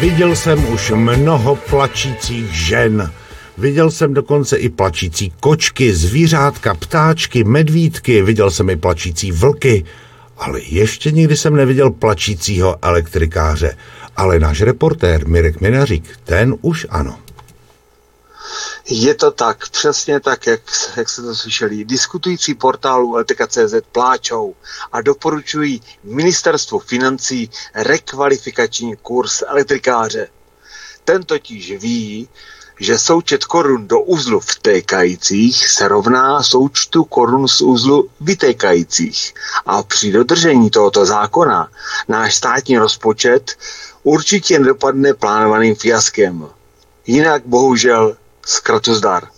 Viděl jsem už mnoho plačících žen. Viděl jsem dokonce i plačící kočky, zvířátka, ptáčky, medvídky, viděl jsem i plačící vlky, ale ještě nikdy jsem neviděl plačícího elektrikáře. Ale náš reportér Mirek Minařík, ten už ano. Je to tak, přesně tak, jak, jak se to slyšeli. Diskutující portálu LTK.cz pláčou a doporučují ministerstvu financí rekvalifikační kurz elektrikáře. Ten totiž ví, že součet korun do uzlu vtékajících se rovná součtu korun z uzlu vytékajících. A při dodržení tohoto zákona náš státní rozpočet určitě nedopadne plánovaným fiaskem. Jinak bohužel zkratozdar.